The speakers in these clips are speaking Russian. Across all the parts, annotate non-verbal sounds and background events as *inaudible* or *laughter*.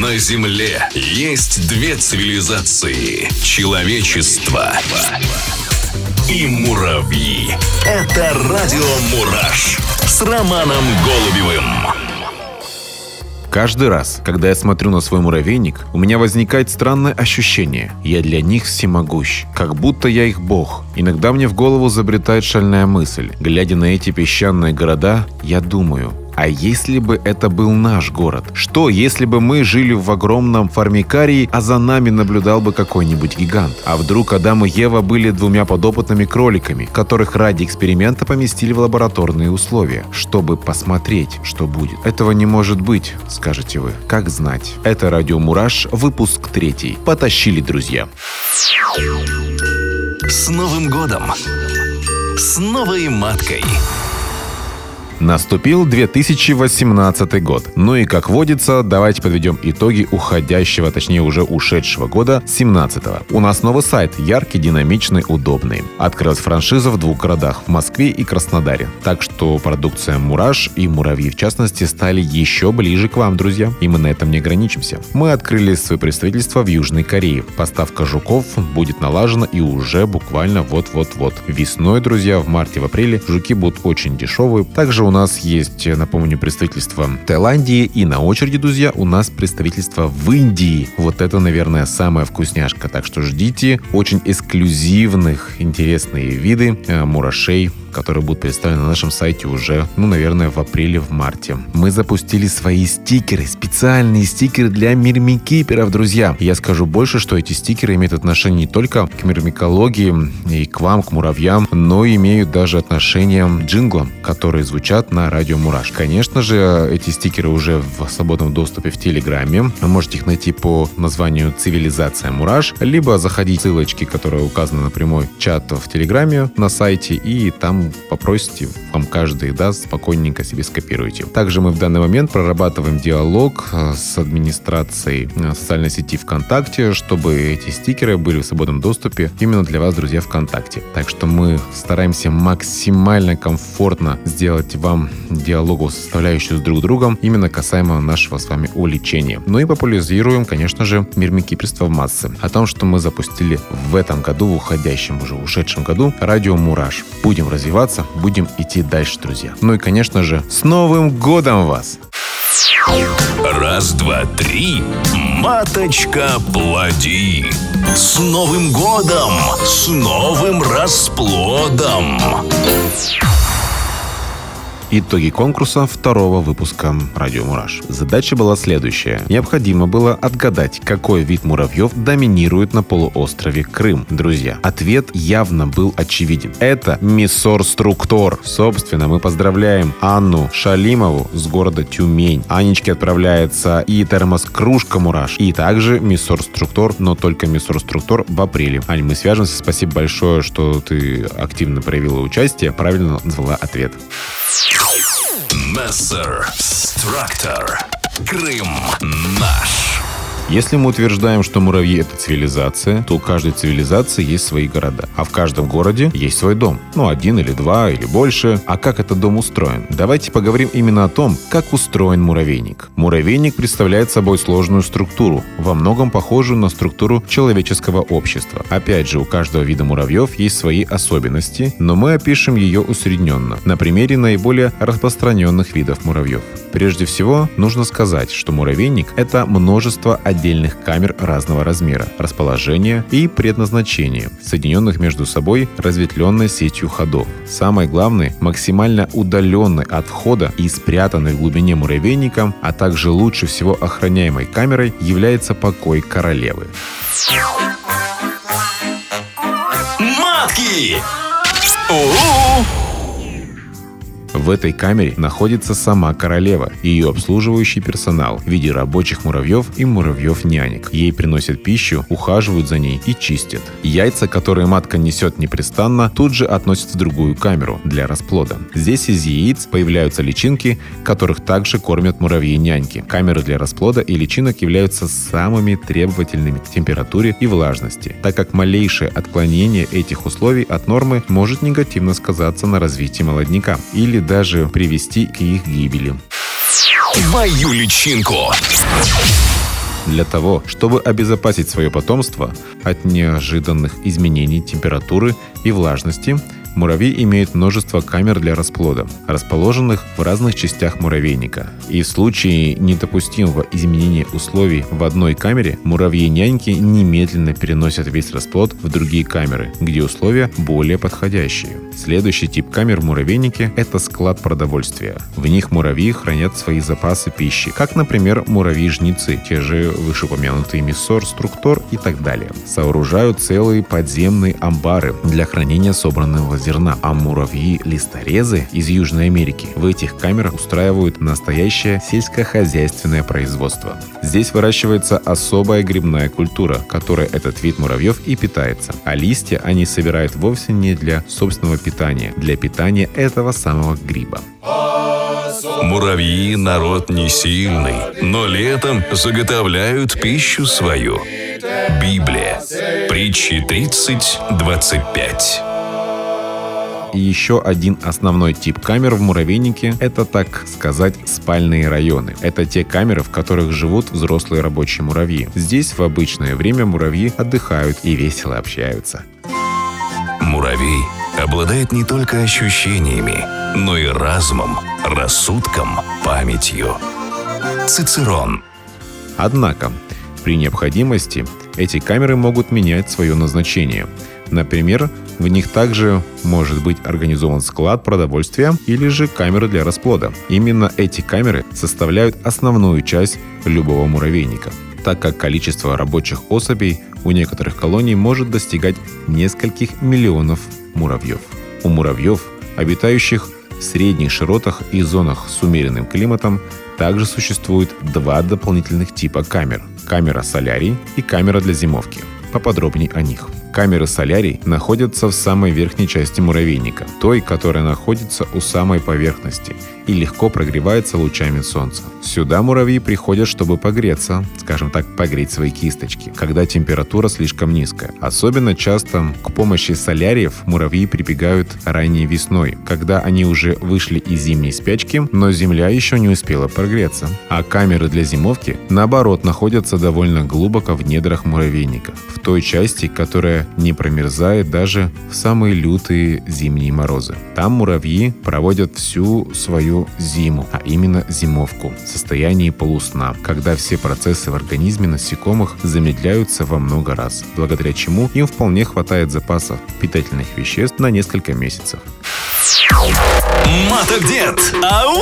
На Земле есть две цивилизации. Человечество и муравьи. Это радио «Мураш» с Романом Голубевым. Каждый раз, когда я смотрю на свой муравейник, у меня возникает странное ощущение. Я для них всемогущ. Как будто я их бог. Иногда мне в голову забретает шальная мысль. Глядя на эти песчаные города, я думаю, а если бы это был наш город? Что, если бы мы жили в огромном формикарии, а за нами наблюдал бы какой-нибудь гигант? А вдруг Адам и Ева были двумя подопытными кроликами, которых ради эксперимента поместили в лабораторные условия, чтобы посмотреть, что будет? Этого не может быть, скажете вы. Как знать? Это Радио Мураш, выпуск третий. Потащили, друзья. С Новым годом! С новой маткой! Наступил 2018 год. Ну и как водится, давайте подведем итоги уходящего, точнее уже ушедшего года, 17 -го. У нас новый сайт, яркий, динамичный, удобный. Открылась франшиза в двух городах, в Москве и Краснодаре. Так что продукция «Мураш» и «Муравьи» в частности стали еще ближе к вам, друзья. И мы на этом не ограничимся. Мы открыли свое представительство в Южной Корее. Поставка жуков будет налажена и уже буквально вот-вот-вот. Весной, друзья, в марте, в апреле жуки будут очень дешевые. Также у нас есть, напомню, представительство Таиландии. И на очереди, друзья, у нас представительство в Индии. Вот это, наверное, самая вкусняшка. Так что ждите очень эксклюзивных, интересные виды э, мурашей которые будут представлены на нашем сайте уже, ну, наверное, в апреле, в марте. Мы запустили свои стикеры, специальные стикеры для мирмикиперов, друзья. Я скажу больше, что эти стикеры имеют отношение не только к мирмикологии и к вам, к муравьям, но имеют даже отношение к джинглам, которые звучат на радио Мураш. Конечно же, эти стикеры уже в свободном доступе в Телеграме. Вы можете их найти по названию «Цивилизация Мураш», либо заходить в ссылочки, которые указаны на прямой чат в Телеграме на сайте, и там попросите, вам каждый даст, спокойненько себе скопируйте. Также мы в данный момент прорабатываем диалог э, с администрацией э, социальной сети ВКонтакте, чтобы эти стикеры были в свободном доступе именно для вас, друзья, ВКонтакте. Так что мы стараемся максимально комфортно сделать вам диалогу составляющую с друг другом, именно касаемо нашего с вами уличения. Ну и популяризируем, конечно же, мир микиперства в массы. О том, что мы запустили в этом году, в уходящем уже, ушедшем году, радио Мураш. Будем развивать развиваться, будем идти дальше, друзья. Ну и, конечно же, с Новым годом вас! Раз, два, три. Маточка, плоди. С Новым годом! С новым расплодом! Итоги конкурса второго выпуска «Радио Мураш». Задача была следующая. Необходимо было отгадать, какой вид муравьев доминирует на полуострове Крым. Друзья, ответ явно был очевиден. Это миссор структор. Собственно, мы поздравляем Анну Шалимову с города Тюмень. Анечке отправляется и термос-кружка Мураш, и также миссор структор, но только миссор структор в апреле. Ань, мы свяжемся. Спасибо большое, что ты активно проявила участие, правильно назвала ответ. Мессер Страктор. Крым наш. Если мы утверждаем, что муравьи — это цивилизация, то у каждой цивилизации есть свои города. А в каждом городе есть свой дом. Ну, один или два, или больше. А как этот дом устроен? Давайте поговорим именно о том, как устроен муравейник. Муравейник представляет собой сложную структуру, во многом похожую на структуру человеческого общества. Опять же, у каждого вида муравьев есть свои особенности, но мы опишем ее усредненно, на примере наиболее распространенных видов муравьев. Прежде всего, нужно сказать, что муравейник — это множество отдельных камер разного размера, расположения и предназначения, соединенных между собой разветвленной сетью ходов. Самое главное, максимально удаленный от входа и спрятанный в глубине муравейника, а также лучше всего охраняемой камерой является покой королевы. Матки! В этой камере находится сама королева и ее обслуживающий персонал в виде рабочих муравьев и муравьев-нянек. Ей приносят пищу, ухаживают за ней и чистят. Яйца, которые матка несет непрестанно, тут же относят в другую камеру для расплода. Здесь из яиц появляются личинки, которых также кормят муравьи-няньки. Камеры для расплода и личинок являются самыми требовательными к температуре и влажности, так как малейшее отклонение этих условий от нормы может негативно сказаться на развитии молодняка или даже привести к их гибели. Твою личинку! Для того, чтобы обезопасить свое потомство от неожиданных изменений температуры и влажности, Муравьи имеют множество камер для расплода, расположенных в разных частях муравейника. И в случае недопустимого изменения условий в одной камере, муравьи-няньки немедленно переносят весь расплод в другие камеры, где условия более подходящие. Следующий тип камер в муравейнике – это склад продовольствия. В них муравьи хранят свои запасы пищи, как, например, муравьи-жнецы, те же вышеупомянутые миссор, структор и так далее. Сооружают целые подземные амбары для хранения собранного зерна, а муравьи-листорезы из Южной Америки в этих камерах устраивают настоящее сельскохозяйственное производство. Здесь выращивается особая грибная культура, которой этот вид муравьев и питается. А листья они собирают вовсе не для собственного питания, для питания этого самого гриба. Муравьи – народ не сильный, но летом заготовляют пищу свою. Библия. Притчи 30, 25. И еще один основной тип камер в муравейнике – это, так сказать, спальные районы. Это те камеры, в которых живут взрослые рабочие муравьи. Здесь в обычное время муравьи отдыхают и весело общаются. Муравей обладает не только ощущениями, но и разумом, рассудком, памятью. Цицерон. Однако, при необходимости эти камеры могут менять свое назначение. Например, в них также может быть организован склад продовольствия или же камеры для расплода. Именно эти камеры составляют основную часть любого муравейника, так как количество рабочих особей у некоторых колоний может достигать нескольких миллионов муравьев. У муравьев, обитающих в средних широтах и зонах с умеренным климатом, также существует два дополнительных типа камер – камера солярий и камера для зимовки. Поподробнее о них – Камеры солярий находятся в самой верхней части муравейника, той, которая находится у самой поверхности и легко прогревается лучами солнца. Сюда муравьи приходят, чтобы погреться, скажем так, погреть свои кисточки, когда температура слишком низкая. Особенно часто к помощи соляриев муравьи прибегают ранней весной, когда они уже вышли из зимней спячки, но земля еще не успела прогреться. А камеры для зимовки, наоборот, находятся довольно глубоко в недрах муравейника, в той части, которая не промерзает даже в самые лютые зимние морозы. Там муравьи проводят всю свою зиму, а именно зимовку, в состоянии полусна, когда все процессы в организме насекомых замедляются во много раз, благодаря чему им вполне хватает запасов питательных веществ на несколько месяцев. Мотодед! Ау!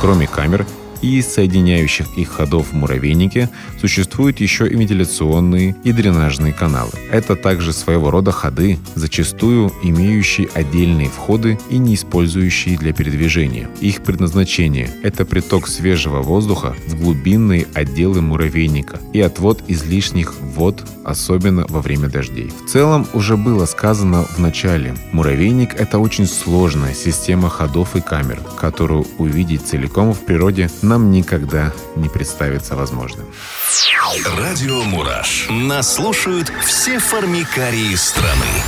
Кроме камер, и соединяющих их ходов в муравейнике существуют еще и вентиляционные и дренажные каналы. Это также своего рода ходы, зачастую имеющие отдельные входы и не использующие для передвижения. Их предназначение – это приток свежего воздуха в глубинные отделы муравейника и отвод излишних вод, особенно во время дождей. В целом уже было сказано в начале, муравейник – это очень сложная система ходов и камер, которую увидеть целиком в природе нам никогда не представится возможным. Радио «Мураш». Нас слушают все формикарии страны.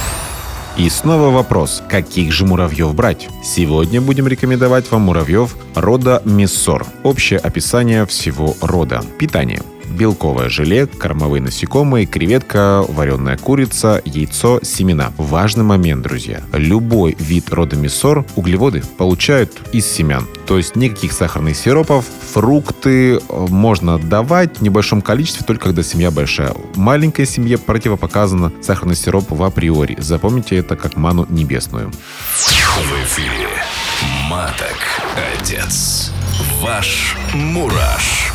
И снова вопрос, каких же муравьев брать? Сегодня будем рекомендовать вам муравьев рода Мессор. Общее описание всего рода. Питание белковое желе, кормовые насекомые, креветка, вареная курица, яйцо, семена. Важный момент, друзья. Любой вид рода миссор углеводы получают из семян. То есть никаких сахарных сиропов, фрукты э, можно давать в небольшом количестве, только когда семья большая. Маленькой семье противопоказано сахарный сироп в априори. Запомните это как ману небесную. В эфире Маток Отец. Ваш Мураш.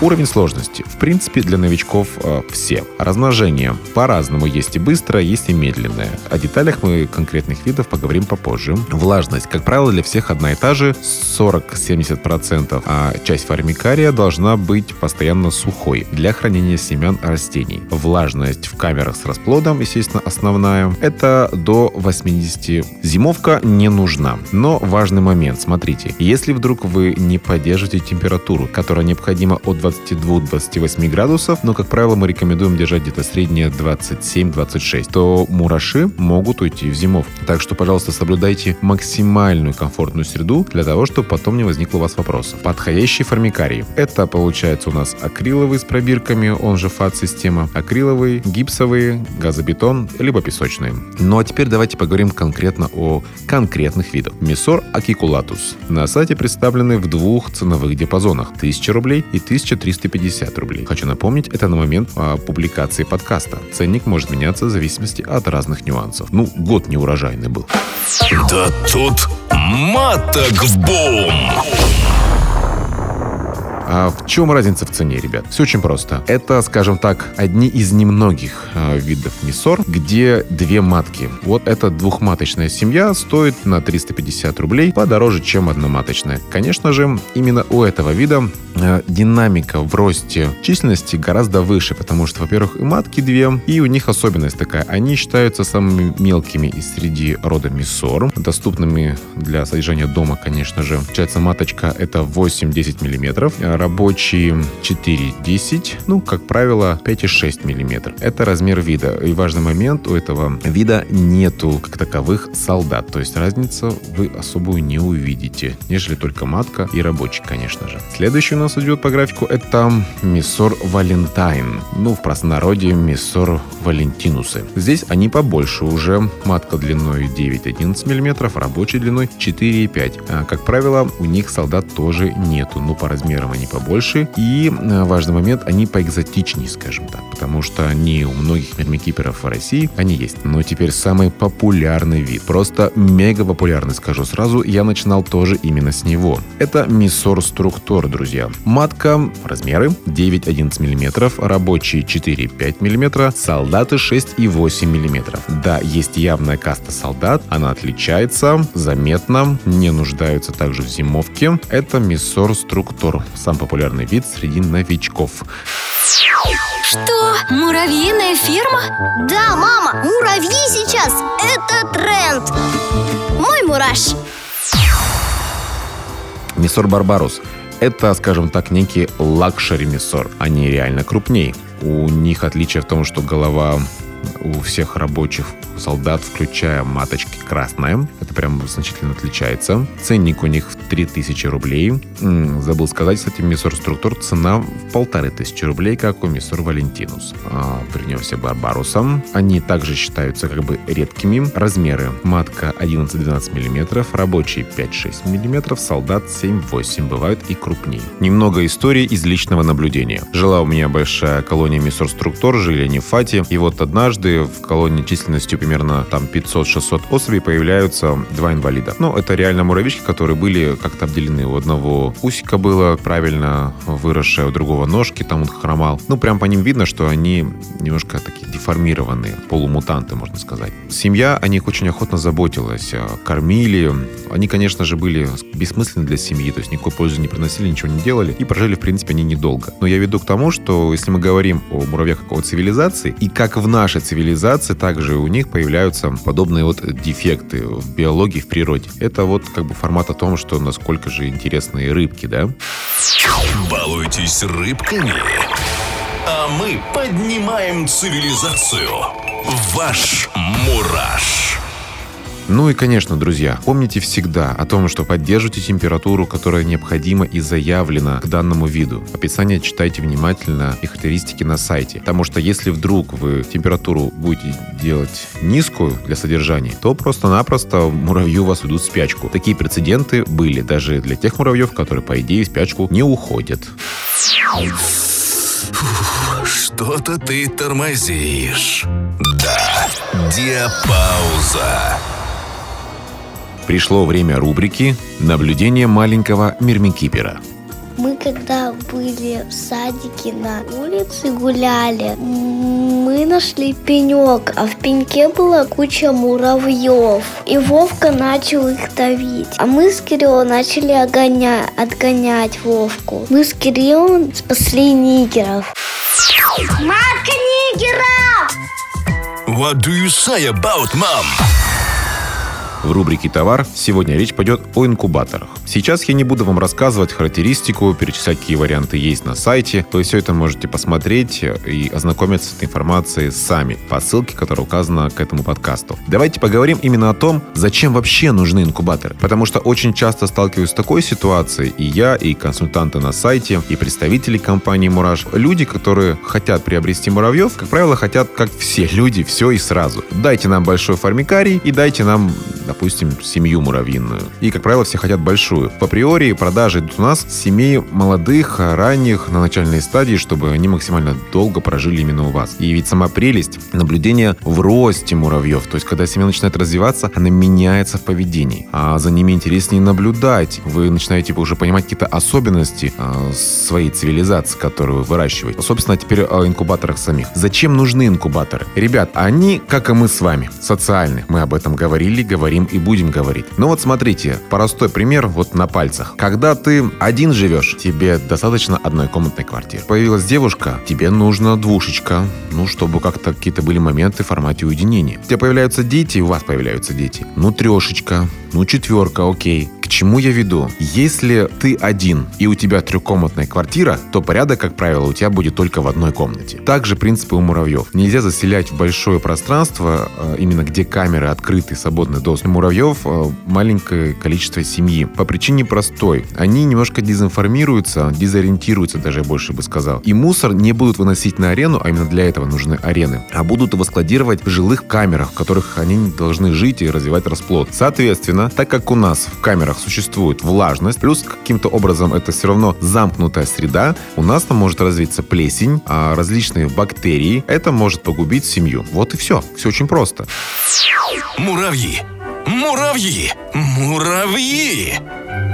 Уровень сложности. В принципе, для новичков э, все. Размножение по-разному. Есть и быстрое, есть и медленное. О деталях мы конкретных видов поговорим попозже. Влажность. Как правило, для всех одна и та же. 40-70%. А часть формикария должна быть постоянно сухой для хранения семян растений. Влажность в камерах с расплодом, естественно, основная. Это до 80. Зимовка не нужна. Но важный момент. Смотрите, если вдруг вы не поддержите температуру, которая необходима от 22-28 градусов, но, как правило, мы рекомендуем держать где-то среднее 27-26, то мураши могут уйти в зимов. Так что, пожалуйста, соблюдайте максимальную комфортную среду для того, чтобы потом не возникло у вас вопросов. Подходящие формикарии. Это получается у нас акриловый с пробирками, он же фат-система, акриловый, гипсовые, газобетон, либо песочные. Ну а теперь давайте поговорим конкретно о конкретных видах. Мисор акикулатус. На сайте представлены в двух ценовых диапазонах 1000 рублей и 1350 рублей. Хочу напомнить, это на момент а, публикации подкаста. Ценник может меняться в зависимости от разных нюансов. Ну, год неурожайный был. Да тут маток в бум! А в чем разница в цене, ребят? Все очень просто. Это, скажем так, одни из немногих э, видов миссор, где две матки. Вот эта двухматочная семья стоит на 350 рублей подороже, чем одноматочная. Конечно же, именно у этого вида э, динамика в росте численности гораздо выше, потому что, во-первых, и матки две, и у них особенность такая. Они считаются самыми мелкими из среди рода миссор, доступными для содержания дома, конечно же. Получается, маточка это 8-10 миллиметров, рабочие 4,10, ну, как правило, 5,6 мм. Это размер вида. И важный момент, у этого вида нету как таковых солдат, то есть разница вы особую не увидите, нежели только матка и рабочий, конечно же. Следующий у нас идет по графику, это Миссор Валентайн. Ну, в простонародье Миссор Валентинусы. Здесь они побольше уже. Матка длиной 9-11 мм, рабочей длиной 4,5. А, как правило, у них солдат тоже нету, но по размерам они побольше. И э, важный момент, они поэкзотичнее, скажем так, потому что они у многих мермикиперов в России, они есть. Но теперь самый популярный вид. Просто мега популярный, скажу сразу. Я начинал тоже именно с него. Это Миссор Структор, друзья. Матка, размеры 9-11 мм, рабочие 4-5 мм, солдаты 6 и 8 мм. Да, есть явная каста солдат, она отличается заметно, не нуждаются также в зимовке. Это Миссор Структор, сам популярный вид среди новичков. Что? Муравьиная ферма? Да, мама, муравьи сейчас – это тренд Мой мураш Messor barbarus – это, скажем так, некий luxury Messor. Они реально крупнее. У них отличие в том, что голова у всех рабочих солдат, включая маточки красная. Это прям значительно отличается. Ценник у них в 3000 рублей. Забыл сказать, кстати, Messor structor цена в полторы тысячи рублей, как у Messor valentinus. А, принесся barbarus ом. Они также считаются как бы редкими. Размеры. Матка 11-12 мм, рабочий 5-6 мм, солдат 7-8. Бывают и крупнее. Немного истории из личного наблюдения. Жила у меня большая колония Messor structor, жили они в Фате. И вот однажды в колонии численностью примерно там 500-600 особей появляются два инвалида. Ну, это реально муравьишки, которые были как-то обделены. У одного усика было правильно выросшее, у другого ножки, там он хромал. Ну, прям по ним видно, что они немножко такие деформированные, полумутанты, можно сказать. Семья о них очень охотно заботилась, а, кормили. Они, конечно же, были бессмысленны для семьи, то есть никакой пользы не приносили, ничего не делали. И прожили, в принципе, они недолго. Но я веду к тому, что если мы говорим о муравьях как о цивилизации, и как в нашей цивилизации, также у них появляются подобные вот дефекты в биологии, в природе. Это вот как бы формат о том, что насколько же интересные рыбки, да? Балуйтесь рыбками, а мы поднимаем цивилизацию. Ваш Мураш. Ну и, конечно, друзья, помните всегда о том, что поддерживайте температуру, которая необходима и заявлена к данному виду. Описание читайте внимательно и характеристики на сайте. Потому что если вдруг вы температуру будете делать низкую для содержания, то просто-напросто муравью вас ведут в спячку. Такие прецеденты были даже для тех муравьев, которые, по идее, в спячку не уходят. Что-то ты тормозишь. Да, диапауза. Пришло время рубрики «Наблюдение маленького мирмикипера». Мы когда были в садике на улице гуляли, мы нашли пенек, а в пеньке была куча муравьев. И Вовка начал их давить. А мы с Кириллом начали огоня... отгонять Вовку. Мы с Кириллом спасли нигеров. Матка нигеров! What do you say about mom? В рубрике «Товар» сегодня речь пойдет о инкубаторах. Сейчас я не буду вам рассказывать характеристику, перечислять, какие варианты есть на сайте. Вы все это можете посмотреть и ознакомиться с этой информацией сами по ссылке, которая указана к этому подкасту. Давайте поговорим именно о том, зачем вообще нужны инкубаторы. Потому что очень часто сталкиваюсь с такой ситуацией, и я, и консультанты на сайте, и представители компании «Мураш», люди, которые хотят приобрести муравьев, как правило, хотят, как все люди, все и сразу. Дайте нам большой формикарий и дайте нам допустим, семью муравьиную. И, как правило, все хотят большую. По приори продажи идут у нас семей молодых, ранних, на начальной стадии, чтобы они максимально долго прожили именно у вас. И ведь сама прелесть наблюдения в росте муравьев. То есть, когда семья начинает развиваться, она меняется в поведении. А за ними интереснее наблюдать. Вы начинаете уже понимать какие-то особенности э, своей цивилизации, которую вы выращиваете. Собственно, теперь о инкубаторах самих. Зачем нужны инкубаторы? Ребят, они, как и мы с вами, социальны. Мы об этом говорили, говорим и будем говорить. Ну вот смотрите, простой пример вот на пальцах. Когда ты один живешь, тебе достаточно одной комнатной квартиры. Появилась девушка, тебе нужна двушечка, ну, чтобы как-то какие-то были моменты в формате уединения. У тебя появляются дети, у вас появляются дети. Ну, трешечка, ну, четверка, окей. Чему я веду? Если ты один и у тебя трехкомнатная квартира, то порядок, как правило, у тебя будет только в одной комнате. Также принципы у муравьев. Нельзя заселять в большое пространство, э, именно где камеры открыты, свободный доступ. У муравьев э, маленькое количество семьи. По причине простой. Они немножко дезинформируются, дезориентируются даже, я больше бы сказал. И мусор не будут выносить на арену, а именно для этого нужны арены, а будут его складировать в жилых камерах, в которых они должны жить и развивать расплод. Соответственно, так как у нас в камерах существует влажность, плюс каким-то образом это все равно замкнутая среда, у нас там может развиться плесень, а различные бактерии. Это может погубить семью. Вот и все. Все очень просто. Муравьи. Муравьи. Муравьи.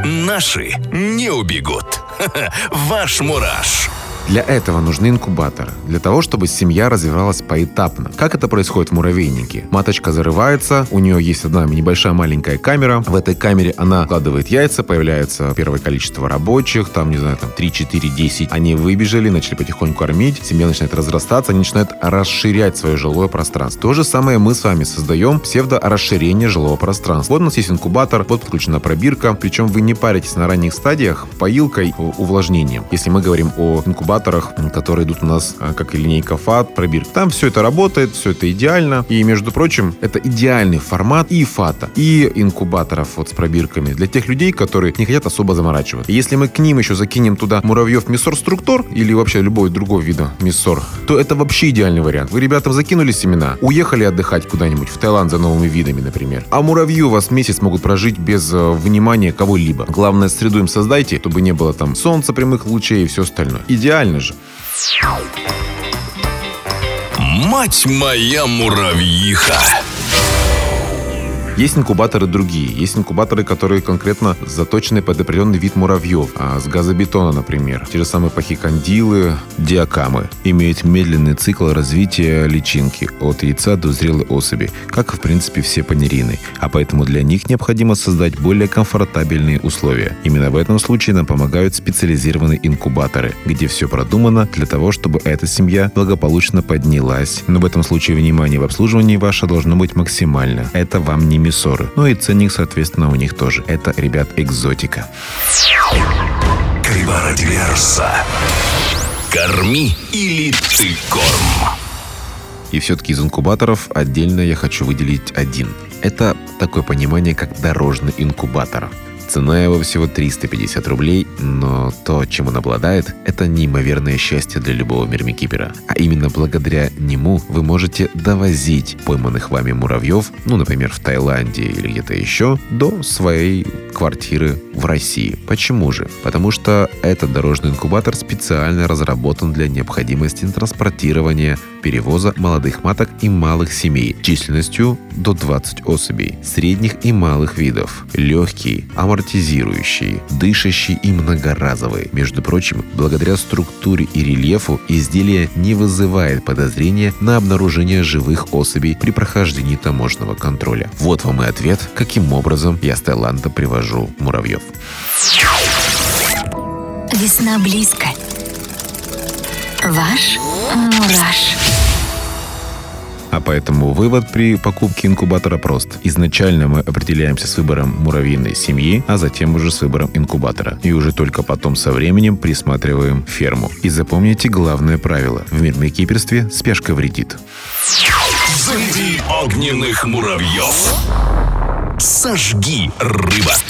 Наши не убегут. *laughs* Ваш мураш. Для этого нужны инкубаторы, для того, чтобы семья развивалась поэтапно. Как это происходит в муравейнике? Маточка зарывается, у нее есть одна небольшая маленькая камера. В этой камере она вкладывает яйца, появляется первое количество рабочих, там, не знаю, там 3, 4, 10. Они выбежали, начали потихоньку кормить, семья начинает разрастаться, они начинают расширять свое жилое пространство. То же самое мы с вами создаем псевдо-расширение жилого пространства. Вот у нас есть инкубатор, вот подключена пробирка, причем вы не паритесь на ранних стадиях поилкой, увлажнением. Если мы говорим о инкубаторе, инкубаторах, которые идут у нас а, как и линейка ФАТ, пробирка. Там все это работает, все это идеально. И, между прочим, это идеальный формат и ФАТа, и инкубаторов вот с пробирками для тех людей, которые не хотят особо заморачиваться. Если мы к ним еще закинем туда муравьев миссор структур или вообще любой другой вида миссор, то это вообще идеальный вариант. Вы ребятам закинули семена, уехали отдыхать куда-нибудь в Таиланд за новыми видами, например. А муравьи у вас месяц могут прожить без э, внимания кого-либо. Главное, среду им создайте, чтобы не было там солнца, прямых лучей и все остальное. Идеально Реально же. Мать моя муравьиха! Есть инкубаторы другие. Есть инкубаторы, которые конкретно заточены под определенный вид муравьев. А с газобетона, например. Те же самые пахикандилы, диакамы. Имеют медленный цикл развития личинки от яйца до зрелой особи, как, в принципе, все панерины. А поэтому для них необходимо создать более комфортабельные условия. Именно в этом случае нам помогают специализированные инкубаторы, где все продумано для того, чтобы эта семья благополучно поднялась. Но в этом случае внимание в обслуживании ваше должно быть максимально. Это вам не миссоры. Ну и ценник, соответственно, у них тоже. Это, ребят, экзотика. Диверса. Корми или ты корм. И все-таки из инкубаторов отдельно я хочу выделить один. Это такое понимание, как дорожный инкубатор. Цена его всего 350 рублей, но то, чем он обладает, это неимоверное счастье для любого мирмикипера. А именно благодаря нему вы можете довозить пойманных вами муравьев, ну, например, в Таиланде или где-то еще, до своей квартиры в России. Почему же? Потому что этот дорожный инкубатор специально разработан для необходимости транспортирования, перевоза молодых маток и малых семей численностью до 20 особей, средних и малых видов, легкий, амортизирующий, дышащий и многоразовый. Между прочим, благодаря структуре и рельефу изделие не вызывает подозрения на обнаружение живых особей при прохождении таможенного контроля. Вот вам и ответ, каким образом я с Таиланда привожу муравьев. Весна близко. Ваш мураш. А поэтому вывод при покупке инкубатора прост. Изначально мы определяемся с выбором муравьиной семьи, а затем уже с выбором инкубатора. И уже только потом со временем присматриваем ферму. И запомните главное правило. В мирмекиперстве спешка вредит. Заведи огненных муравьев. Сожги рыбок.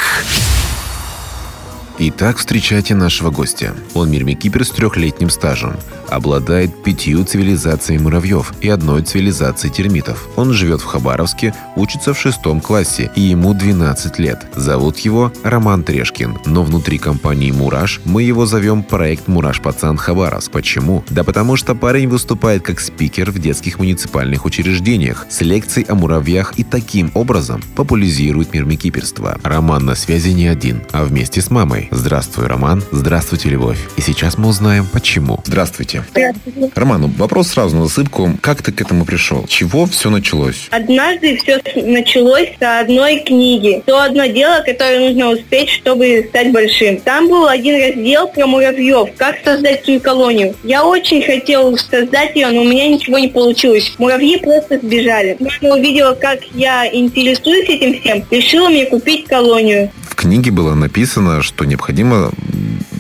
Итак, встречайте нашего гостя. Он мирмекипер с трехлетним стажем. Обладает пятью цивилизациями муравьев и одной цивилизацией термитов. Он живет в Хабаровске, учится в шестом классе и ему 12 лет. Зовут его Роман Трешкин. Но внутри компании «Мураш» мы его зовем проект «Мураш Пацан Хабаровск». Почему? Да потому что парень выступает как спикер в детских муниципальных учреждениях с лекцией о муравьях и таким образом популяризирует мирмекиперство. Роман на связи не один, а вместе с мамой. Здравствуй, Роман. Здравствуйте, Любовь. И сейчас мы узнаем, почему. Здравствуйте. Здравствуйте. Роман, вопрос сразу на засыпку. Как ты к этому пришел? Чего все началось? Однажды все началось с одной книги. То одно дело, которое нужно успеть, чтобы стать большим. Там был один раздел про муравьев, как создать свою колонию. Я очень хотел создать ее, но у меня ничего не получилось. Муравьи просто сбежали. Мама увидела, как я интересуюсь этим всем, решила мне купить колонию. В книге было написано, что необходимо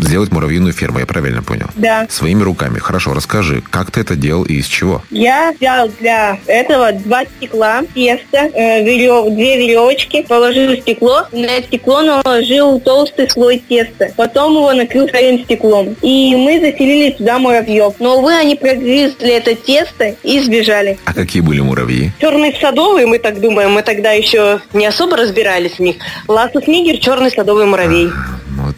сделать муравьиную ферму, я правильно понял? Да. Своими руками. Хорошо, расскажи, как ты это делал и из чего? Я взял для этого два стекла, тесто, э, верев- две веревочки, положил стекло, на стекло наложил толстый слой теста, потом его накрыл вторым стеклом. И мы заселили туда муравьев. Но, увы, они прогрызли это тесто и сбежали. А какие были муравьи? Черный садовый, мы так думаем, мы тогда еще не особо разбирались в них. Ласус нигер, черный садовый муравей. Вот,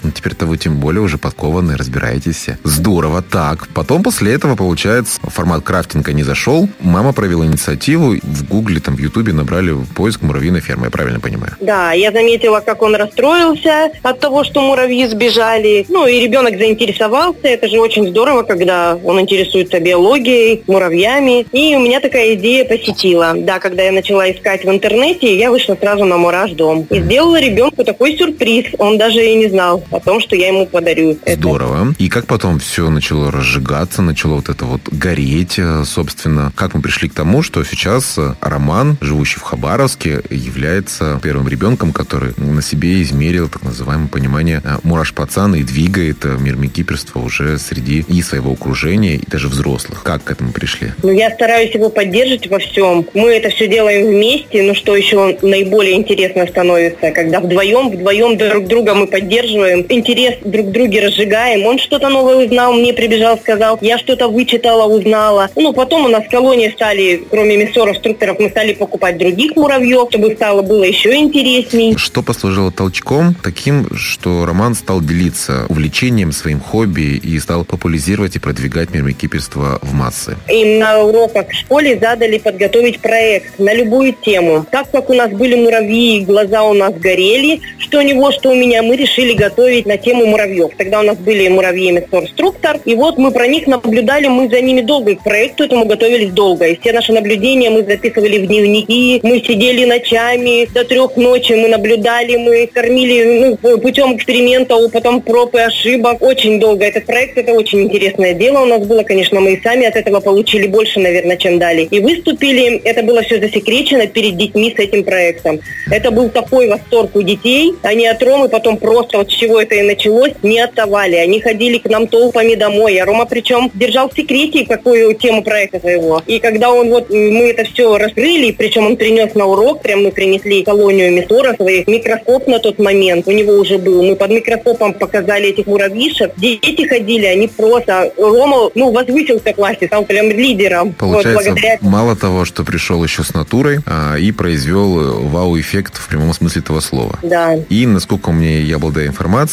ну, теперь-то вы тем более уже подкованные, разбираетесь все. Здорово, так. Потом после этого, получается, формат крафтинга не зашел. Мама провела инициативу. В Гугле, там, в Ютубе набрали поиск муравьиной фермы, я правильно понимаю? Да, я заметила, как он расстроился от того, что муравьи сбежали. Ну, и ребенок заинтересовался. Это же очень здорово, когда он интересуется биологией, муравьями. И у меня такая идея посетила. Да, когда я начала искать в интернете, я вышла сразу на Мураж дом. И сделала ребенку такой сюрприз. Он даже и не знал о том, что я ему подарю. это. Здорово. И как потом все начало разжигаться, начало вот это вот гореть, э, собственно. Как мы пришли к тому, что сейчас э, Роман, живущий в Хабаровске, является первым ребенком, который на себе измерил так называемое понимание э, мураш пацана и двигает мир микиперства уже среди и своего окружения, и даже взрослых. Как к этому пришли? Ну, я стараюсь его поддерживать во всем. Мы это все делаем вместе, ну, что еще наиболее интересно становится, когда вдвоем, вдвоем друг друга мы поддерживаем, интерес друг к друге разжигаем. Он что-то новое узнал, мне прибежал, сказал, я что-то вычитала, узнала. Ну, потом у нас в колонии стали, кроме мясоров, структоров, мы стали покупать других муравьев, чтобы стало было еще интересней. Что послужило толчком таким, что Роман стал делиться увлечением, своим хобби и стал популяризировать и продвигать мир микиперства в массы? Им на уроках в школе задали подготовить проект на любую тему. Так как у нас были муравьи, глаза у нас горели, что у него, что у меня, мы решили готовить на тему муравьев. Тогда у нас были муравьи инструктор, и вот мы про них наблюдали, мы за ними долго, к проекту этому готовились долго. И все наши наблюдения мы записывали в дневники, мы сидели ночами до трех ночи, мы наблюдали, мы кормили ну, путем эксперимента, потом проб и ошибок. Очень долго этот проект, это очень интересное дело у нас было, конечно, мы и сами от этого получили больше, наверное, чем дали. И выступили, это было все засекречено перед детьми с этим проектом. Это был такой восторг у детей, они от Ромы потом просто вот с чего это и началось, не отдавали. Они ходили к нам толпами домой, а Рома причем держал в секрете, какую тему проекта своего. И когда он вот, мы это все раскрыли, причем он принес на урок, прям мы принесли колонию метора своих, микроскоп на тот момент у него уже был. Мы под микроскопом показали этих муравьишек. Дети ходили, они просто... Рома, ну, возвысился в классе, стал прям лидером. Получается, вот, благодаря мало того, что пришел еще с натурой а, и произвел э, вау-эффект в прямом смысле этого слова. Да. И, насколько мне я обладаю информацией,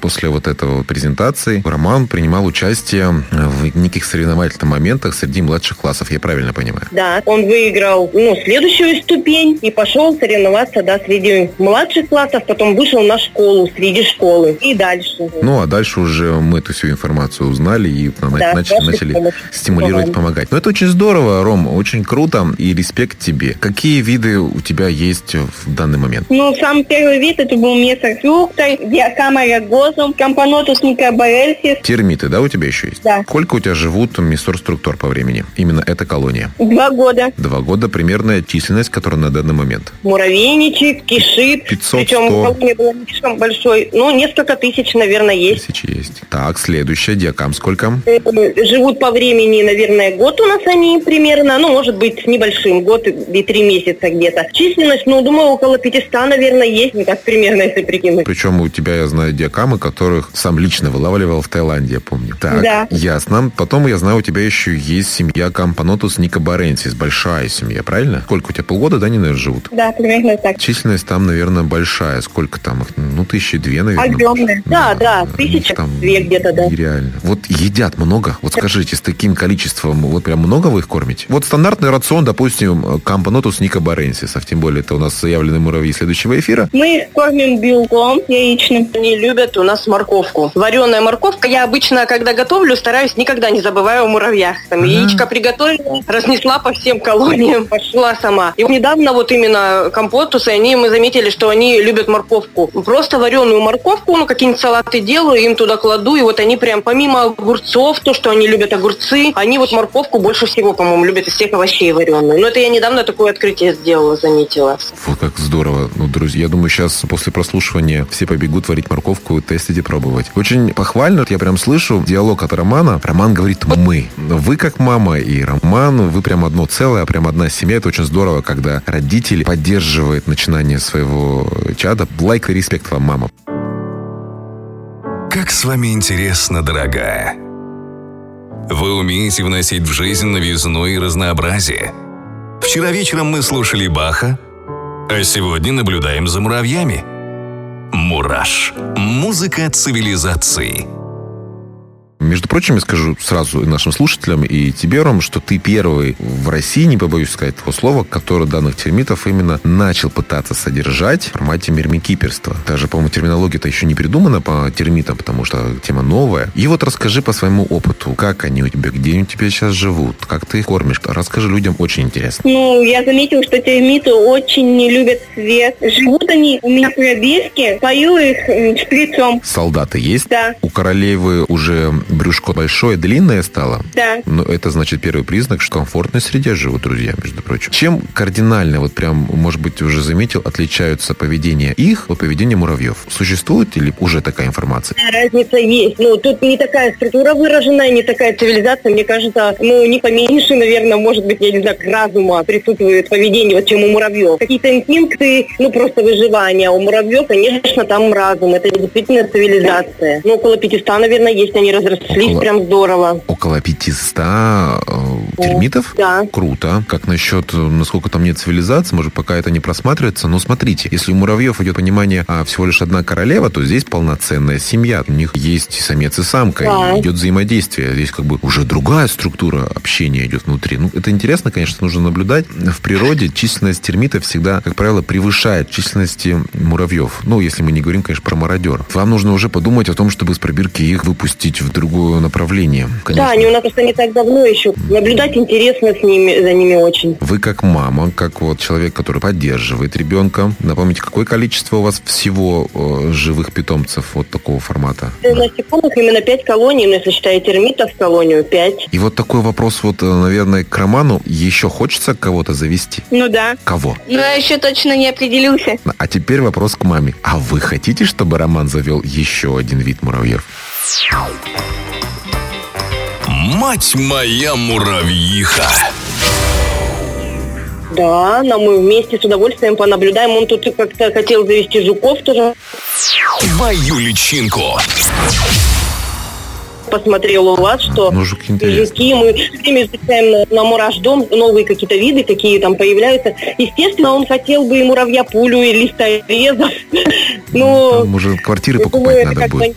после вот этого презентации Роман принимал участие в неких соревновательных моментах среди младших классов, я правильно понимаю? Да, он выиграл ну, следующую ступень и пошел соревноваться да, среди младших классов, потом вышел на школу, среди школы и дальше. Ну, а дальше уже мы эту всю информацию узнали и Да, начали, начали помощь. стимулировать, Помогали. помогать. Но это очень здорово, Ром, очень круто и респект тебе. Какие виды у тебя есть в данный момент? Ну, самый первый вид это был Messor structor. Diacamma rugosum, Camponotus nicobarensis. Термиты, да, у тебя еще есть? Да. Сколько у тебя живут Messor structor по времени? Именно эта колония. Два года. Два года примерная численность, которая на данный момент. Муравейничек, кишит. 500, Причем 100. колония была не слишком большой. Ну, несколько тысяч, наверное, есть. Тысячи есть. Так, следующая. Диакамм сколько? Э, Живут по времени, наверное, год у нас они примерно, ну, может быть, с небольшим, год и три месяца где-то. Численность, ну, думаю, около 500, наверное, есть, так примерно, если прикинуть. Причем у тебя, знаю, диакаммы, которых сам лично вылавливал в Таиланде, я помню. Так, Да. ясно. Потом, я знаю, у тебя еще есть семья Camponotus nicobarensis. Большая семья, правильно? Сколько у тебя, полгода, да, они, наверное, живут? Да, примерно так. Численность там, наверное, большая. Сколько там их? Ну, тысячи две, наверное. Огромная. Да, да, ну, тысяча там две где-то, да. Нереально. Вот едят много. Вот скажите, с таким количеством, вот прям много вы их кормите? Вот стандартный рацион, допустим, Camponotus nicobarensis ов, тем более это у нас заявленные муравьи следующего эфира. Мы кормим белком яичным. Они любят у нас морковку. Вареная морковка. Я обычно, когда готовлю, стараюсь никогда не забываю о муравьях. Там яичко приготовила, разнесла по всем колониям, пошла сама. И недавно вот именно компотусы, они, мы заметили, что они любят морковку. Просто вареную морковку, ну, какие-нибудь салаты делаю, им туда кладу, и вот они прям помимо огурцов, то, что они любят огурцы, они вот морковку больше всего, по-моему, любят из всех овощей вареную. Но это я недавно такое открытие сделала, заметила. Вот как здорово. Ну, друзья, я думаю, сейчас после прослушивания все побегут варить морковку, тестить и пробовать. Очень похвально, я прям слышу диалог от Романа. Роман говорит «мы». Вы как мама и Роман, вы прям одно целое, прям одна семья. Это очень здорово, когда родители поддерживают начинание своего чада. Лайк и респект вам, мама. Как с вами интересно, дорогая. Вы умеете вносить в жизнь новизну и разнообразие. Вчера вечером мы слушали Баха, а сегодня наблюдаем за муравьями. Мураш. Музыка цивилизации. Между прочим, я скажу сразу и нашим слушателям, и тебе, Ром, что ты первый в России, не побоюсь сказать такого слова, который данных термитов именно начал пытаться содержать в формате мирмикиперства. Даже, по-моему, терминология-то еще не придумана по термитам, потому что тема новая. И вот расскажи по своему опыту, как они у тебя, где они у тебя сейчас живут, как ты их кормишь. Расскажи людям, очень интересно. Ну, я заметила, что термиты очень не любят свет. Живут они у меня в пробирке, пою их шприцом. Солдаты есть? Да. У королевы уже брюшко большое, длинное стало? Да. Ну, это значит первый признак, что в комфортной среде живут друзья, между прочим. Чем кардинально, вот прям, может быть, уже заметил, отличаются поведение их от поведения муравьев? Существует или уже такая информация? Разница есть. Ну, тут не такая структура выраженная, не такая цивилизация. Мне кажется, ну, них поменьше, наверное, может быть, я не знаю, разума присутствует поведение, вот чем у муравьев. Какие-то инстинкты, ну, просто выживания. У муравьев, конечно, там разум. Это действительно цивилизация. Ну, около 500, наверное, есть. Они разрослись Около- прям здорово. Около 500 э, термитов? Да. Круто. Как насчет, э, насколько там нет цивилизации, может, пока это не просматривается. Но смотрите, если у муравьев идет понимание а, всего лишь одна королева, то здесь полноценная семья. У них есть самец и самка, Да. и идет взаимодействие. Здесь как бы уже другая структура общения идет внутри. Ну, это интересно, конечно, нужно наблюдать. В природе численность термитов всегда, как правило, превышает численности муравьев. Ну, если мы не говорим, конечно, про мародеров. Вам нужно уже подумать о том, чтобы с пробирки их выпустить в другое направление. Конечно. Да, они у нас просто не так давно еще. Наблюдать интересно с ними, за ними очень. Вы как мама, как вот человек, который поддерживает ребенка, напомните, какое количество у вас всего э, живых питомцев вот такого формата? Насекомых именно 5 колоний, но если считать термитов колонию, 5. И вот такой вопрос вот, э, наверное, к Роману. Еще хочется кого-то завести? Ну да. Кого? Но я еще точно не определился. А теперь вопрос к маме. А вы хотите, чтобы Роман завел еще один вид муравьев? Мать моя муравьиха. Да, но мы вместе с удовольствием понаблюдаем. Он тут как-то хотел завести жуков тоже. Твою личинку. Посмотрел у вас, что жуки мы все время изучаем на, на мураш-дом новые какие-то виды, какие там появляются. Естественно, он хотел бы и муравья-пулю, и листорезов. *laughs* Ну, уже квартиры покупать надо будет.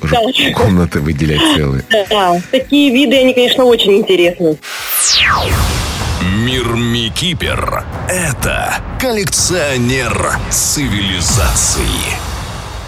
комнаты выделять целые. *laughs* да, такие виды, они, конечно, очень интересны. Мир Микипер – это коллекционер цивилизаций.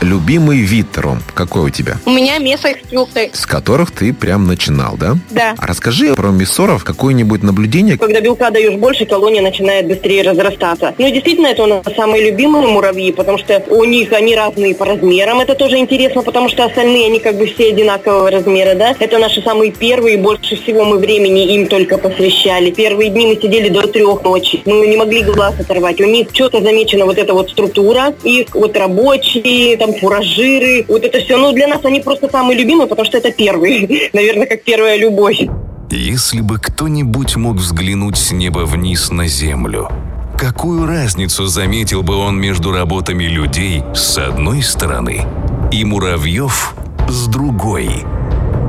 Любимый вид, Ром, какой у тебя? У меня мясоэкструкторы. С которых ты прям начинал, да? Да. А расскажи про мясоров какое-нибудь наблюдение. Когда белка даешь больше, колония начинает быстрее разрастаться. Ну, действительно, это у нас самые любимые муравьи, потому что у них они разные по размерам. Это тоже интересно, потому что остальные, они как бы все одинакового размера, да? Это наши самые первые, больше всего мы времени им только посвящали. Первые дни мы сидели до трех ночи. Мы не могли глаз оторвать. У них четко замечена вот эта вот структура, их вот рабочие, там фуражиры, вот это все. Ну, для нас они просто самые любимые, потому что это первые. *laughs* Наверное, как первая любовь. Если бы кто-нибудь мог взглянуть с неба вниз на землю, какую разницу заметил бы он между работами людей с одной стороны и муравьев с другой?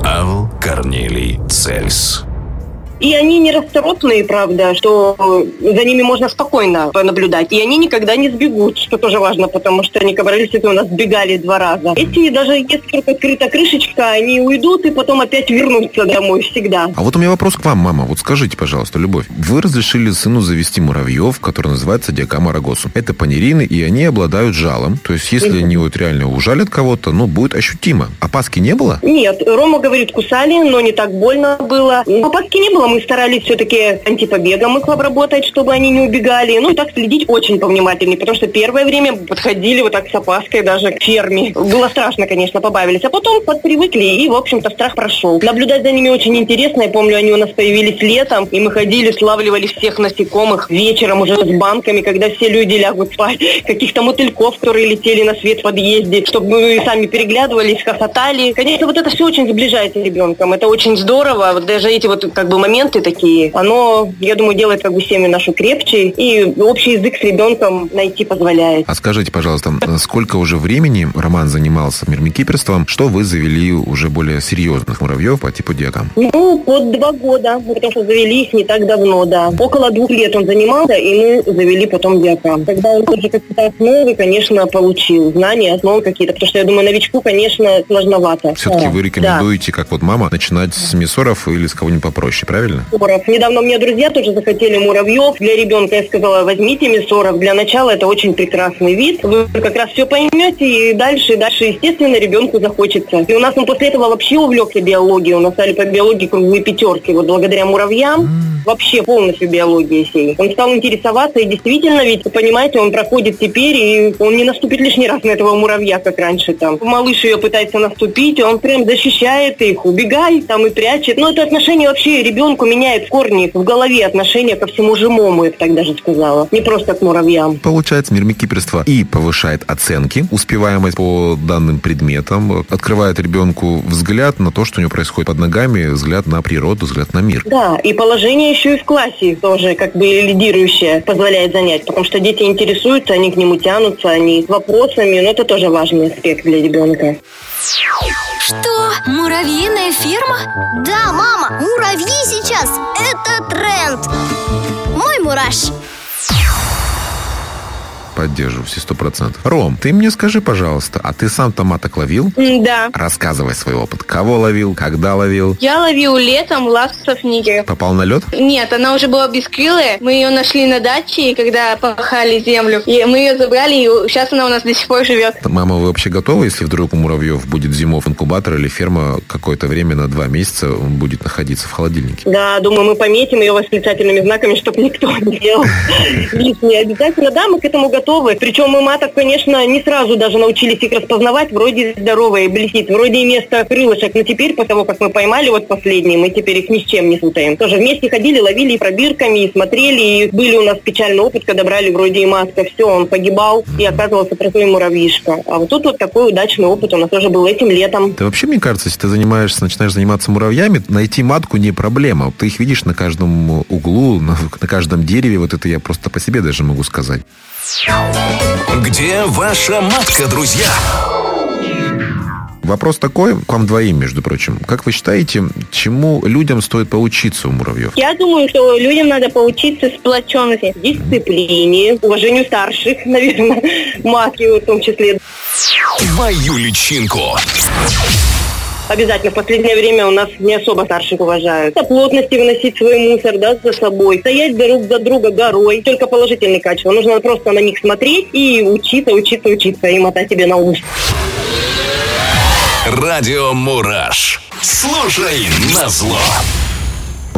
Ал Корнелий Цельс и они не расторопные, правда, что за ними можно спокойно понаблюдать. И они никогда не сбегут, что тоже важно, потому что они кабралисты у нас сбегали два раза. Эти, даже если только открыта крышечка, они уйдут и потом опять вернутся домой всегда. А вот у меня вопрос к вам, мама. Вот скажите, пожалуйста, Любовь, вы разрешили сыну завести муравьев, который называется диакама рогосу. Это панерины, и они обладают жалом. То есть, если они вот реально ужалят кого-то, ну, будет ощутимо. Опаски не было? Нет, Рома говорит, кусали, но не так больно было. Опаски не было, мы старались все-таки антипобегом их обработать, чтобы они не убегали. Ну и так следить очень повнимательнее, потому что первое время подходили вот так с опаской даже к ферме. Было страшно, конечно, побавились. А потом подпривыкли, и, в общем-то, страх прошел. Наблюдать за ними очень интересно. Я помню, они у нас появились летом, и мы ходили, славливали всех насекомых вечером уже с банками, когда все люди лягут спать. *laughs* Каких-то мотыльков, которые летели на свет в подъезде, чтобы мы сами переглядывались, хохотали. Конечно, вот это все очень сближает ребенком. Это очень здорово. Вот даже эти вот как бы моменты такие, оно, я думаю, делает как бы семью нашу крепче и общий язык с ребенком найти позволяет. А скажите, пожалуйста, сколько уже времени Роман занимался мирмикиперством, что вы завели уже более серьезных муравьев по типу диакам? Ну, под два года, потому что завели их не так давно, да. Около двух лет он занимался, и мы завели потом диакам. Тогда он тоже какие-то основы, конечно, получил, знания, основы какие-то, потому что, я думаю, новичку, конечно, сложновато. Все-таки да. вы рекомендуете, да. как вот мама, начинать с мясоров или с кого-нибудь попроще, правильно? Муров. Недавно мне друзья тоже захотели муравьев. Для ребенка я сказала, возьмите мясоров. Для начала это очень прекрасный вид. Вы как раз все поймете, и дальше, и дальше, естественно, ребенку захочется. И у нас он после этого вообще увлекся биологией. У нас стали по биологии круглые пятерки. Вот благодаря муравьям вообще полностью биологией всей. Он стал интересоваться, и действительно, ведь, вы понимаете, он проходит теперь, и он не наступит лишний раз на этого муравья, как раньше там. Малыш ее пытается наступить, он прям защищает их, убегает там и прячет. Но это отношение вообще ребенку меняет в корне в голове отношение ко всему живому, я бы так даже сказала. Не просто к муравьям. Получается, мирмикиперство и повышает оценки, успеваемость по данным предметам, открывает ребенку взгляд на то, что у него происходит под ногами, взгляд на природу, взгляд на мир. Да, и положение еще и в классе тоже как бы лидирующее позволяет занять, потому что дети интересуются, они к нему тянутся, они с вопросами, но это тоже важный аспект для ребенка. Что? Муравьиная ферма? Да, мама, муравьи сейчас – это тренд. Мой мураш поддерживаю все сто процентов. Ром, ты мне скажи, пожалуйста, а ты сам томаток ловил? Да. Рассказывай свой опыт. Кого ловил, когда ловил? Я ловил летом ластов нигер. Попал на лед? Нет, она уже была бескрылая. Мы ее нашли на даче, когда пахали землю. И мы ее забрали, и сейчас она у нас до сих пор живет. Мама, вы вообще готовы, если вдруг у муравьев будет зимов инкубатор или ферма какое-то время на два месяца он будет находиться в холодильнике? Да, думаю, мы пометим ее восклицательными знаками, чтобы никто не делал *laughs* лишнее. Обязательно, да, мы к этому готовы готовы. Причем мы маток, конечно, не сразу даже научились их распознавать. Вроде здоровые, блестит, вроде и место крылышек. Но теперь, по того, как мы поймали вот последние, мы теперь их ни с чем не путаем. Тоже вместе ходили, ловили и пробирками, и смотрели. И были у нас печальный опыт, когда брали вроде и матка. Все, он погибал и оказывался простой муравьишка. А вот тут вот такой удачный опыт у нас тоже был этим летом. Ты вообще, мне кажется, если ты занимаешься, начинаешь заниматься муравьями, найти матку не проблема. Ты их видишь на каждом углу, на, на каждом дереве. Вот это я просто по себе даже могу сказать. Где ваша матка, друзья? Вопрос такой, к вам двоим, между прочим. Как вы считаете, чему людям стоит поучиться у муравьев? Я думаю, что людям надо поучиться сплоченности, дисциплине, уважению старших, *laughs* наверное, матки в том числе. Мою личинку. Обязательно. В последнее время у нас не особо старших уважают. По плотности выносить свой мусор, да, за собой. Стоять друг за друга горой. Только положительные качества. Нужно просто на них смотреть и учиться, учиться, учиться. И мотать себе на ус. Радио Мураш. Слушай на зло.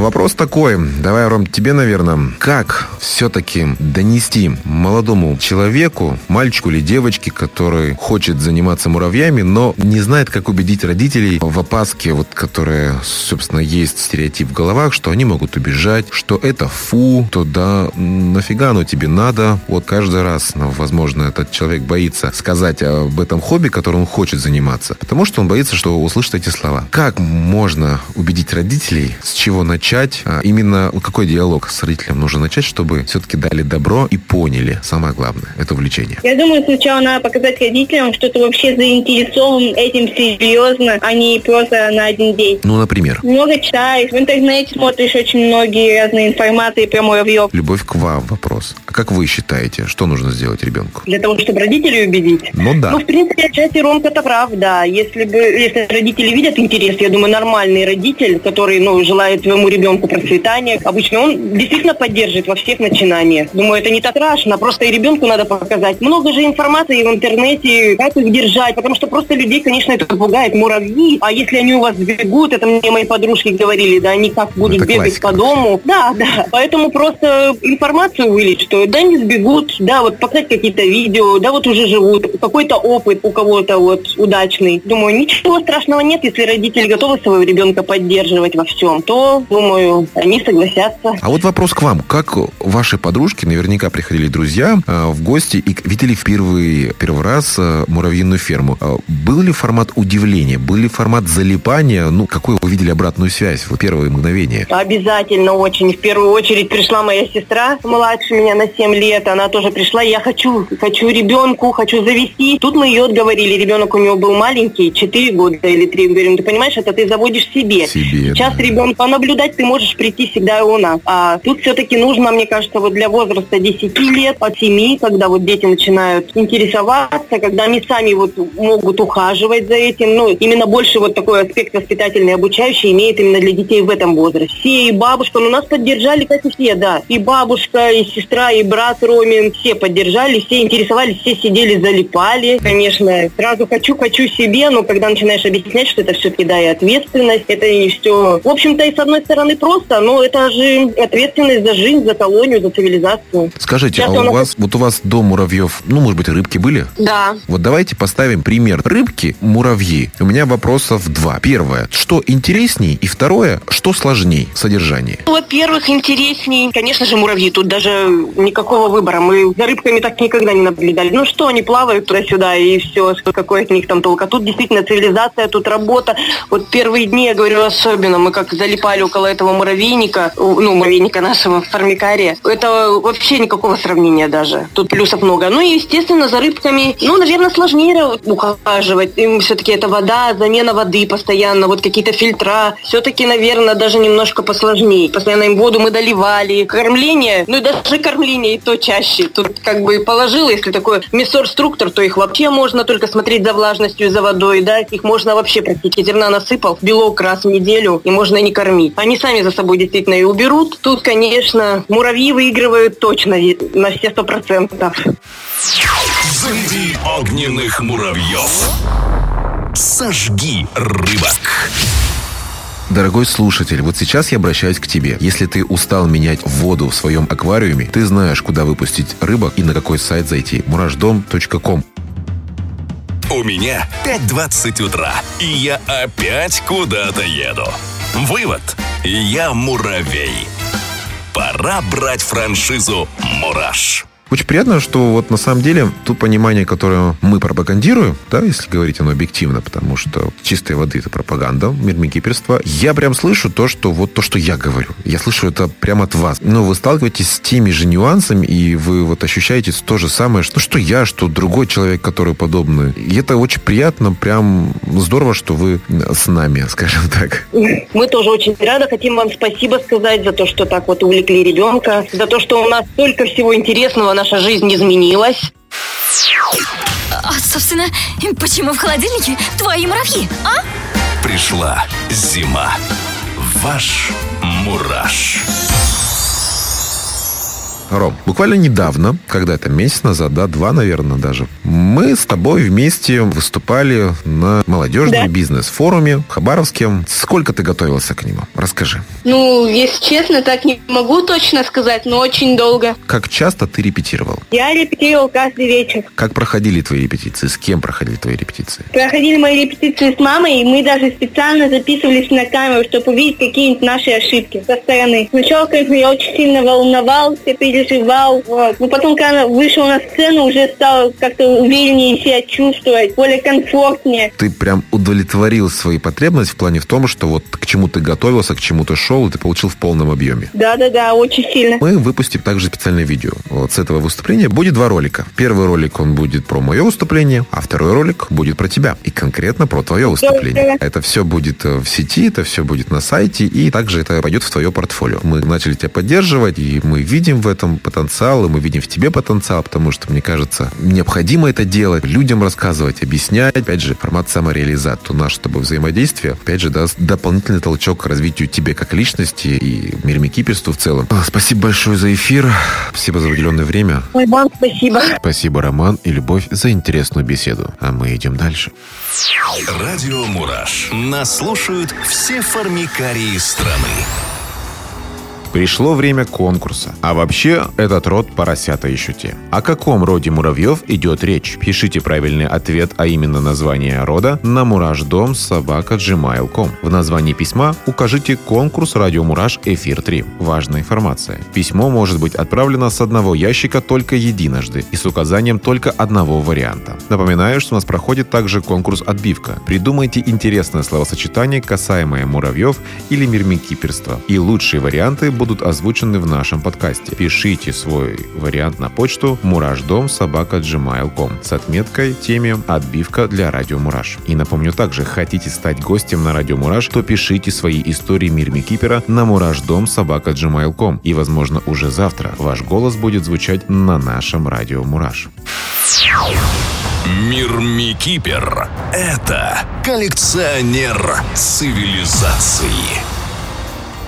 Вопрос такой, давай, Ром, тебе, наверное, как все-таки донести молодому человеку, мальчику или девочке, который хочет заниматься муравьями, но не знает, как убедить родителей в опаске, вот, которая, собственно, есть стереотип в головах, что они могут убежать, что это фу, то да, нафига оно тебе надо. Вот каждый раз, ну, возможно, этот человек боится сказать об этом хобби, которым он хочет заниматься, потому что он боится, что услышит эти слова. Как можно убедить родителей, с чего начать, а, именно какой диалог с родителем нужно начать, чтобы все-таки дали добро и поняли самое главное, это увлечение? Я думаю, сначала надо показать родителям, что ты вообще заинтересован этим серьезно, а не просто на один день. Ну, например? Много читаешь, в интернете смотришь очень многие разные информации про муравьев. Любовь к вам вопрос. А как вы считаете, что нужно сделать ребенку? Для того, чтобы родителей убедить? Ну да. Ну, в принципе, отчасти Ромка-то прав, да. Если бы, если родители видят интерес, я думаю, нормальный родитель, который, ну, желает своему ребенку процветания, обычно он действительно поддерживает во всех начинаниях. Думаю, это не так страшно, просто и ребенку надо показать. Много же информации в интернете, как их держать, потому что просто людей, конечно, это пугает. Муравьи, а если они у вас бегут, это мне мои подружки говорили, да, они как будут Это бегать классика. по дому. Да, да. Поэтому просто информацию вылить, что да, не сбегут, да, вот показать какие-то видео, да, вот уже живут, какой-то опыт у кого-то вот удачный. Думаю, ничего страшного нет, если родители готовы своего ребенка поддерживать во всем, то, думаю, они согласятся. А вот вопрос к вам. Как ваши подружки, наверняка приходили друзья э, в гости и видели впервые, первый раз э, муравьиную ферму. Э, Был ли формат удивления? Был ли формат залипания? Ну, какой вы видели обратную связь в первые мгновения? Обязательно очень. В первую очередь пришла моя сестра, младше меня на 7 лет. Она тоже пришла. Я хочу, хочу ребенку, хочу завести. Тут мы ее отговорили. Ребенок у него был маленький, 4 года или 3. Говорим, ты понимаешь, это ты заводишь себе. Себе, Сейчас да. ребенка понаблюдать ты можешь прийти всегда и у нас. А тут все-таки нужно, мне кажется, вот для возраста 10 лет, от 7, когда вот дети начинают интересоваться, когда они сами вот могут ухаживать за этим. Ну, именно больше вот такой аспект воспитательный, обучающий имеет именно для детей в этом возрасте. Все и бабушка, ну нас поддержали, как и все, да. И бабушка, и сестра, и брат Ромин, все поддержали, все интересовались, все сидели, залипали. Конечно, сразу хочу, хочу себе, но когда начинаешь объяснять, что это все-таки, да, и ответственность, это не все. В общем-то, и с одной стороны просто, но это же ответственность за жизнь, за колонию, за цивилизацию. Скажите, Сейчас а у он- вас, вот у вас до муравьев, ну, может быть, рыбки были? Да. Вот давайте поставим пример рыбки, муравьи. У меня вопросов два. Первое, что интересней? И второе, что сложней в содержании? Ну, Во-первых, интересней, конечно же, муравьи. Тут даже никакого выбора. Мы за рыбками так никогда не наблюдали. Ну что, они плавают туда-сюда и все, какой от них там толк. А тут действительно цивилизация, тут работа. Вот первые дни, я говорю, особенно, мы как залипали около этого муравейника, ну, муравейника нашего в формикаре. Это вообще никакого сравнения даже. Тут плюсов много. Ну и, естественно, за рыбками, ну, наверное, сложнее ухаживать. Им все-таки это вода, замена воды постоянно, вот какие-то фильтра. Все-таки, наверное, даже немножко посложнее. Постоянно им воду мы доливали. Кормление, ну и даже кормление и то чаще. Тут как бы положил, если такой месорструктор, то их вообще можно только смотреть за влажностью и за водой, да. Их можно вообще практически зерна насыпал, белок раз в неделю, и можно не кормить. Они сами за собой действительно и уберут. Тут, конечно, муравьи выигрывают точно на все сто процентов. Заведи огненных муравьев. Сожги рыбок. Дорогой слушатель, вот сейчас я обращаюсь к тебе. Если ты устал менять воду в своем аквариуме, ты знаешь, куда выпустить рыбок и на какой сайт зайти. мураждом.ком У меня 5.20 утра, и я опять куда-то еду. Вывод. Я муравей. Пора брать франшизу «Мураш». Очень приятно, что вот на самом деле то понимание, которое мы пропагандируем, да, если говорить оно объективно, потому что чистой воды это пропаганда, мирмикиперство, я прям слышу то, что вот то, что я говорю. Я слышу это прямо от вас. Но вы сталкиваетесь с теми же нюансами, и вы вот ощущаете то же самое, что, что я, что другой человек, который подобный. И это очень приятно, прям здорово, что вы с нами, *laughs* скажем так. Мы тоже очень рады. Хотим вам спасибо сказать за то, что так вот увлекли ребенка, за то, что у нас столько всего интересного, наша жизнь изменилась. А, собственно, почему в холодильнике твои муравьи, а? Пришла зима. Ваш «Мураш». Ром, буквально недавно, когда это месяц назад, да, два, наверное, даже, мы с тобой вместе выступали на молодежном Да. бизнес-форуме Хабаровске. Сколько ты готовился к нему? Расскажи. Ну, если честно, так не могу точно сказать, но очень долго. Как часто ты репетировал? Я репетировал каждый вечер. Как проходили твои репетиции? С кем проходили твои репетиции? Проходили мои репетиции с мамой, и мы даже специально записывались на камеру, чтобы увидеть какие-нибудь наши ошибки со стороны. Сначала, конечно, я очень сильно волновался, переживал. Вот. Но потом, когда вышел на сцену, уже стал как-то увереннее себя чувствовать, более комфортнее. Ты прям удовлетворил свои потребности в плане в том, что вот к чему ты готовился, к чему ты шел, и ты получил в полном объеме. Да-да-да, очень сильно. Мы выпустим также специальное видео. Вот с этого выступления будет два ролика. Первый ролик, он будет про мое выступление, а второй ролик будет про тебя. И конкретно про твое выступление. Это все будет э, в сети, это все будет на сайте, и также это пойдет в твое портфолио. Мы начали тебя поддерживать, и мы видим в этом потенциал, и мы видим в тебе потенциал, потому что, мне кажется, необходимо это делать, людям рассказывать, объяснять. Опять же, формат самореализации, то наше с тобой взаимодействие, опять же, даст дополнительный толчок к развитию тебе как личности и мирмикиперству в целом. Спасибо большое за эфир. Спасибо за уделенное время. Ой, вам спасибо. Спасибо, Роман и Любовь, за интересную беседу. А мы идем дальше. Радио «Мураш». Нас слушают все формикарии страны. Пришло время конкурса. А вообще, этот род поросята еще те. О каком роде муравьев идет речь? Пишите правильный ответ, а именно название рода, на мураждом собака gmail.com. В названии письма укажите конкурс «Радио Мураш Эфир 3». Важная информация. Письмо может быть отправлено с одного ящика только единожды и с указанием только одного варианта. Напоминаю, что у нас проходит также конкурс «Отбивка». Придумайте интересное словосочетание, касаемое муравьев или мирмикиперства. И лучшие варианты будут озвучены в нашем подкасте. Пишите свой вариант на почту мураждом собака gmail.com с отметкой теме «Отбивка для Радио Мураш». И напомню также, хотите стать гостем на Радио Мураш, то пишите свои истории Мирмикипера на мураждом собака gmail.com. И, возможно, уже завтра ваш голос будет звучать на нашем Радио Мураш. Мирмикипер – это коллекционер цивилизации.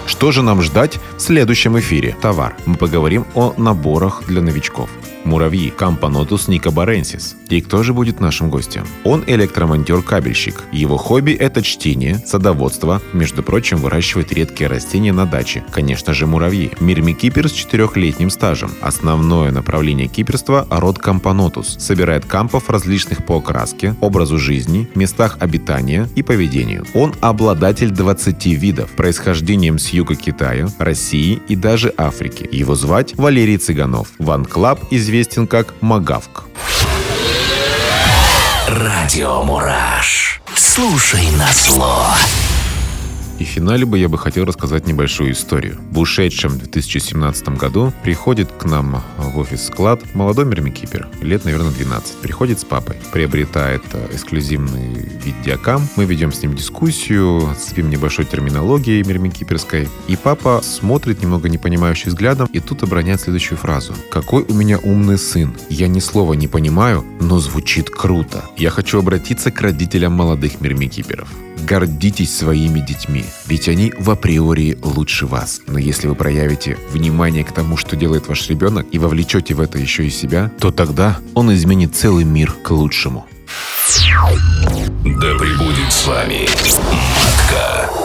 Что же нам ждать в следующем эфире? Товар. Мы поговорим о наборах для новичков. Муравьи Camponotus nicobarensis. И кто же будет нашим гостем? Он электромонтер-кабельщик. Его хобби – это чтение, садоводство, между прочим, выращивает редкие растения на даче. Конечно же, муравьи. Мирмикипер с четырехлетним стажем. Основное направление киперства – род Camponotus. Собирает кампов различных по окраске, образу жизни, местах обитания и поведению. Он обладатель 20 видов, происхождением с юга Китая, России и даже Африки. Его звать Валерий Цыганов. В Ant Club известен как Магавк. Радио «Мураш». Слушай на зло. И в финале бы я бы хотел рассказать небольшую историю. В ушедшем 2017 году приходит к нам в офис склад молодой мирмикипер, лет, наверное, 12. Приходит с папой, приобретает э, эксклюзивный видеокам. Мы ведем с ним дискуссию, спим небольшой терминологией мирмикиперской. И папа смотрит немного непонимающим взглядом и тут обороняет следующую фразу. «Какой у меня умный сын. Я ни слова не понимаю, но звучит круто. Я хочу обратиться к родителям молодых мирмикиперов. Гордитесь своими детьми, ведь они в априори лучше вас. Но если вы проявите внимание к тому, что делает ваш ребенок, и вовлечете в это еще и себя, то тогда он изменит целый мир к лучшему. Да пребудет с вами матка.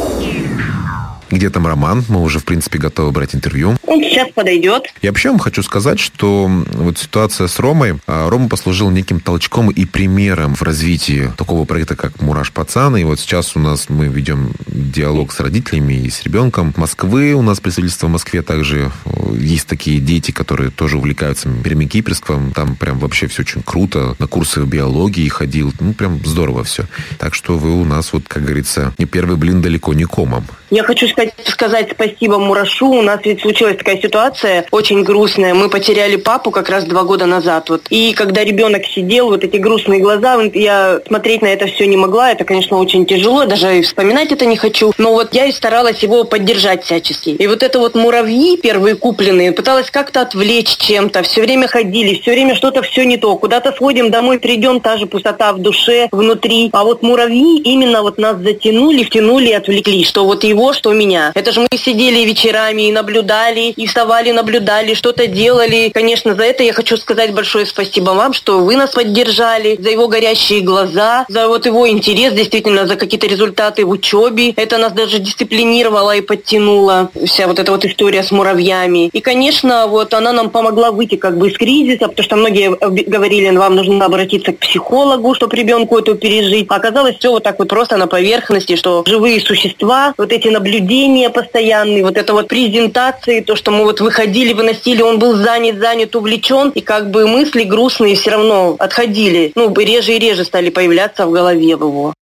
Где там Роман? Мы уже, в принципе, готовы брать интервью. Он сейчас подойдет. Я вообще вам хочу сказать, что вот ситуация с Ромой, а, Рома послужил неким толчком и примером в развитии такого проекта, как «Мураш Пацан». И вот сейчас у нас мы ведем диалог с родителями и с ребенком Москвы. У нас представительство в Москве также э, есть такие дети, которые тоже увлекаются пермикиперством. Там прям вообще все очень круто. На курсы биологии ходил. Ну, прям здорово все. Так что вы у нас, вот, как говорится, не первый блин далеко не комом. Я хочу сказать, сказать спасибо Мурашу. У нас ведь случилась такая ситуация очень грустная. Мы потеряли папу как раз два года назад. Вот. И когда ребенок сидел, вот эти грустные глаза, я смотреть на это все не могла. Это, конечно, очень тяжело. Даже и вспоминать это не хочу. Но вот я и старалась его поддержать всячески. И вот это вот муравьи первые купленные, пыталась как-то отвлечь чем-то. Все время ходили, все время что-то все не то. Куда-то сходим, домой придем, та же пустота в душе, внутри. А вот муравьи именно вот нас затянули, втянули и отвлекли. Что вот его, что меня. Это же мы сидели вечерами и наблюдали, и вставали, наблюдали, что-то делали. Конечно, за это я хочу сказать большое спасибо вам, что вы нас поддержали, за его горящие глаза, за вот его интерес, действительно, за какие-то результаты в учебе. Это нас даже дисциплинировало и подтянуло. Вся вот эта вот история с муравьями. И, конечно, вот она нам помогла выйти как бы из кризиса, потому что многие говорили, вам нужно обратиться к психологу, чтобы ребенку это пережить. А оказалось все вот так вот просто на поверхности, что живые существа, вот эти наблюдения постоянные, вот это вот презентации, то, что мы вот выходили, выносили, он был занят, занят, увлечен, и как бы мысли грустные все равно отходили. Ну, реже и реже стали появляться в голове его.